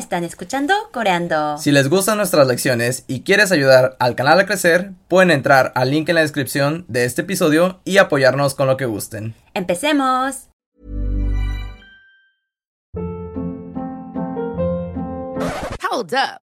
están escuchando Coreando. Si les gustan nuestras lecciones y quieres ayudar al canal a crecer, pueden entrar al link en la descripción de este episodio y apoyarnos con lo que gusten. ¡Empecemos! Hold up.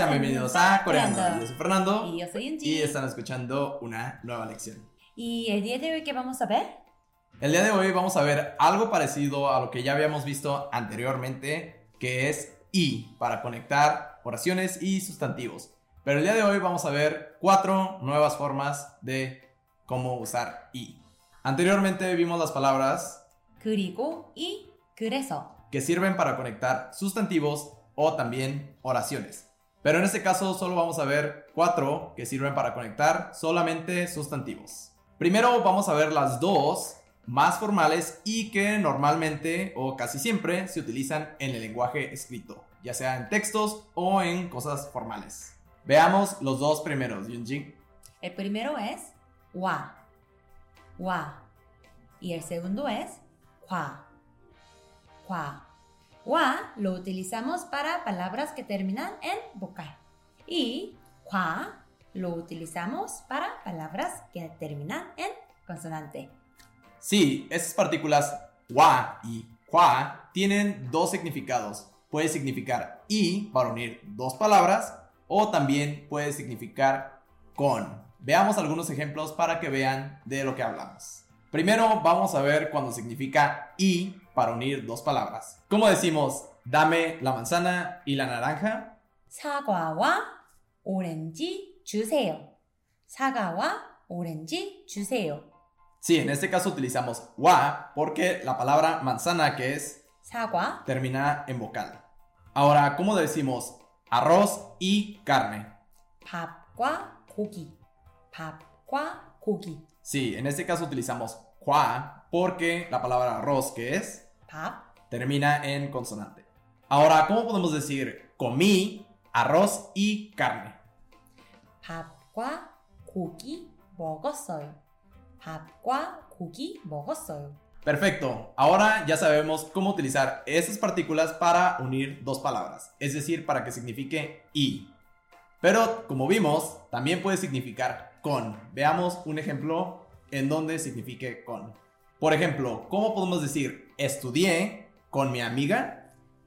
sean bienvenidos a Coreando. Coreando. Yo soy Fernando Y yo soy Angie. y están escuchando una nueva lección. ¿Y el día de hoy qué vamos a ver? El día de hoy vamos a ver algo parecido a lo que ya habíamos visto anteriormente, que es y para conectar oraciones y sustantivos. Pero el día de hoy vamos a ver cuatro nuevas formas de cómo usar y. Anteriormente vimos las palabras 그리고 이 그래서 que sirven para conectar sustantivos o también oraciones. Pero en este caso solo vamos a ver cuatro que sirven para conectar solamente sustantivos. Primero vamos a ver las dos más formales y que normalmente o casi siempre se utilizan en el lenguaje escrito, ya sea en textos o en cosas formales. Veamos los dos primeros, Yunji. El primero es wa, wa, y el segundo es kwa, kwa. 와 lo utilizamos para palabras que terminan en vocal. Y 과 lo utilizamos para palabras que terminan en consonante. Sí, esas partículas wa y qua tienen dos significados. Puede significar y para unir dos palabras o también puede significar con. Veamos algunos ejemplos para que vean de lo que hablamos. Primero vamos a ver cuando significa y para unir dos palabras. ¿Cómo decimos dame la manzana y la naranja? 사과와 오렌지 주세요. 사과와 오렌지 주세요. Sí, en este caso utilizamos wa porque la palabra manzana que es 사과, termina en vocal. Ahora, ¿cómo decimos arroz y carne? 밥과 고기. 밥과 고기. Sí, en este caso utilizamos qua porque la palabra arroz que es 밥, termina en consonante. Ahora, ¿cómo podemos decir comí arroz y carne? 밥과 고기 먹었어요. 밥과 고기 먹었어요. Perfecto, ahora ya sabemos cómo utilizar esas partículas para unir dos palabras, es decir, para que signifique y. Pero, como vimos, también puede significar con. Veamos un ejemplo en donde signifique con. Por ejemplo, ¿cómo podemos decir estudié con mi amiga?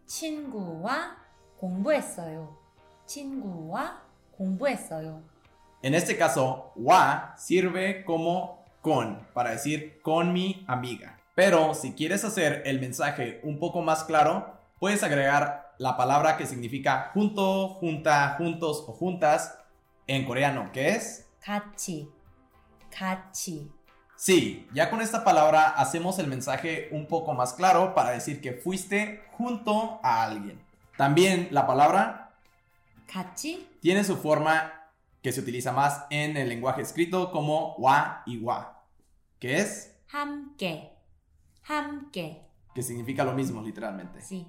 친구와 공부했어요. 친구와 공부했어요. En este caso, wa sirve como con, para decir con mi amiga. Pero si quieres hacer el mensaje un poco más claro, puedes agregar la palabra que significa junto, junta, juntos o juntas en coreano, que es... 같이, 같이. Sí, ya con esta palabra hacemos el mensaje un poco más claro para decir que fuiste junto a alguien. También la palabra 같이 tiene su forma que se utiliza más en el lenguaje escrito como wa y wa, que es 함께, 함께. que significa lo mismo literalmente. Sí.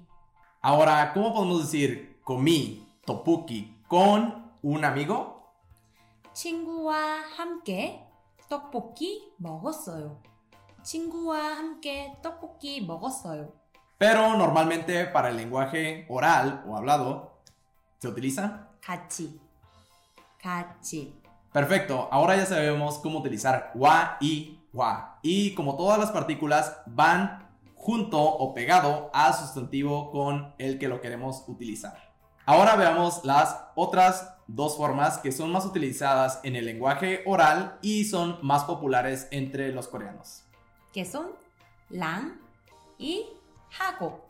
Ahora, ¿cómo podemos decir comí topuki con un amigo? 친구와 함께 떡볶이 먹었어요. 친구와 함께 떡볶이 먹었어요. Pero normalmente para el lenguaje oral o hablado se utiliza. 같이, 같이. Perfecto, ahora ya sabemos cómo utilizar wa y wa. Y como todas las partículas van junto o pegado a sustantivo con el que lo queremos utilizar. Ahora veamos las otras dos formas que son más utilizadas en el lenguaje oral y son más populares entre los coreanos. Que son lang y hago.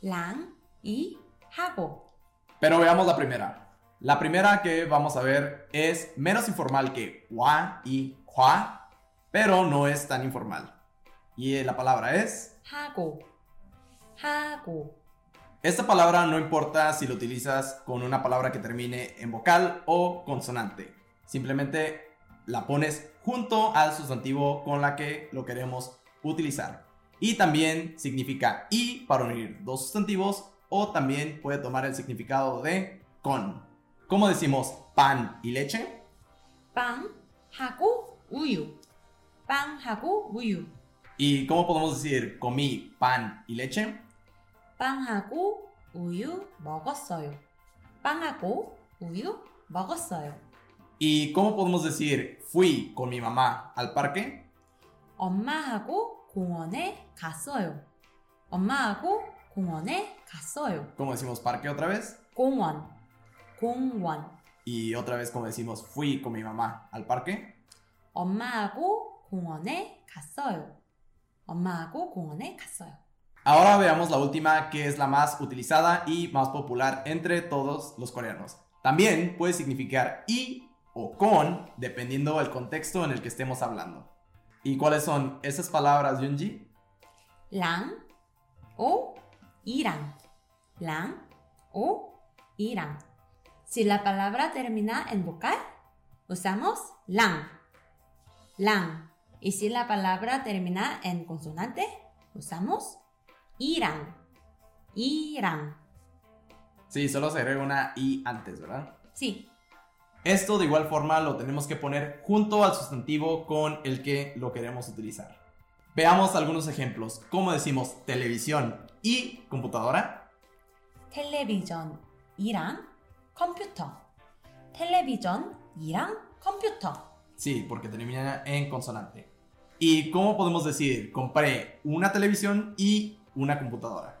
Lang y hago. Pero veamos la primera. La primera que vamos a ver es menos informal que wa y hua, pero no es tan informal. Y la palabra es hago. Hago. Esta palabra no importa si lo utilizas con una palabra que termine en vocal o consonante. Simplemente la pones junto al sustantivo con la que lo queremos utilizar. Y también significa y para unir dos sustantivos o también puede tomar el significado de con. ¿Cómo decimos pan y leche? Pan, haku, uyu. Pan, haku, uyu. ¿Y cómo podemos decir comí pan y leche? 빵하고 우유 먹었어요. 빵하고 우유 먹었어요. ¿Y cómo podemos decir fui con mi mamá al parque? 엄마하고 공원에 갔어요. 엄마하고 공원에 갔어요. ¿Cómo decimos parque otra vez? 공원. 공원. Y otra vez como decimos fui con mi mamá al parque. 엄마하고 공원에 갔어요. 엄마하고 공원에 갔어요. Ahora veamos la última, que es la más utilizada y más popular entre todos los coreanos. También puede significar y o con, dependiendo del contexto en el que estemos hablando. ¿Y cuáles son esas palabras, Yunji? Lang o irán. Lang o irán. Si la palabra termina en vocal, usamos lang. Lang. Y si la palabra termina en consonante, usamos Irán. Irán. Sí, solo se agrega una i antes, ¿verdad? Sí. Esto de igual forma lo tenemos que poner junto al sustantivo con el que lo queremos utilizar. Veamos algunos ejemplos. ¿Cómo decimos televisión y computadora? Televisión, Irán, computer. Televisión, Irán, computer. Sí, porque termina en consonante. ¿Y cómo podemos decir? Compré una televisión y una computadora?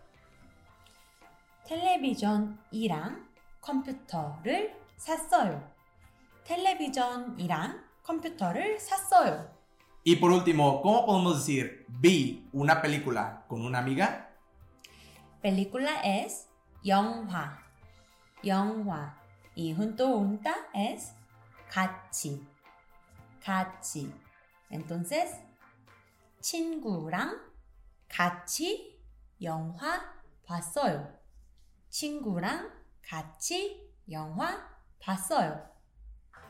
텔레비전이랑 컴퓨터를 샀어요. 텔레비전이랑 컴퓨터를 샀어요. Y por último, ¿cómo podemos decir vi una película con una amiga? película es 영화. 영화. Y junto junta es 같이. 같이. Entonces, 친구랑 같이 영화 봤어요. 친구랑 같이 영화 봤어요.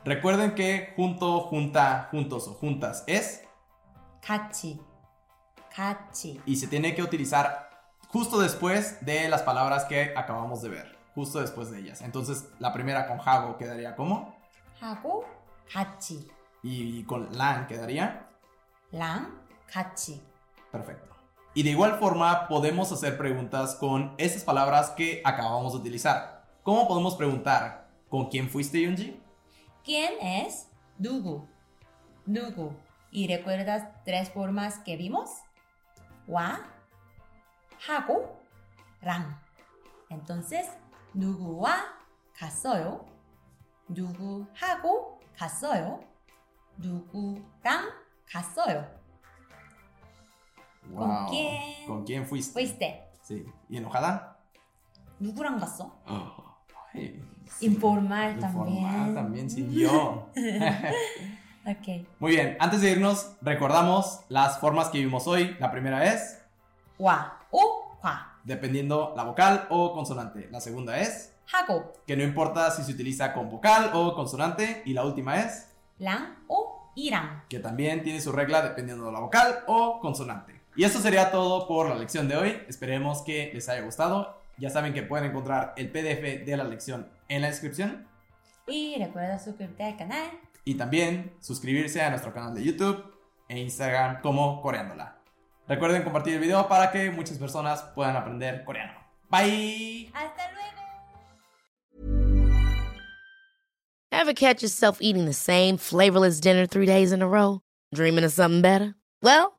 Recuerden que junto, junta, juntos o juntas es 같이. 같이. y se tiene que utilizar justo después de las palabras que acabamos de ver, justo después de ellas. Entonces, la primera con hago quedaría como 하고 같이. y con lan quedaría 랑 같이. perfecto. Y de igual forma podemos hacer preguntas con esas palabras que acabamos de utilizar. ¿Cómo podemos preguntar con quién fuiste Yunji? ¿Quién es? 누구. 누구. ¿Y recuerdas tres formas que vimos? 와, 하고, 랑. Entonces, 누구와 갔어요. 누구하고 갔어요. 누구랑 갔어요. Wow. quién? ¿Con quién fuiste? Fuiste. Sí. ¿Y enojada? 누구랑 갔어? Ay, sí. Informal Informal también. también, sí, yo. Ok. Muy bien, antes de irnos, recordamos las formas que vimos hoy. La primera es 와, 오, 과. dependiendo la vocal o consonante. La segunda es 하고, que no importa si se utiliza con vocal o consonante. Y la última es 랑, 오, 이랑. que también tiene su regla dependiendo de la vocal o consonante. Y eso sería todo por la lección de hoy. Esperemos que les haya gustado. Ya saben que pueden encontrar el PDF de la lección en la descripción. Y recuerda suscribirte al canal. Y también suscribirse a nuestro canal de YouTube e Instagram como Coreándola. Recuerden compartir el video para que muchas personas puedan aprender coreano. Bye. ¡Hasta luego! Ever catch yourself eating the same flavorless dinner three days in a row? Dreaming of something better? Well,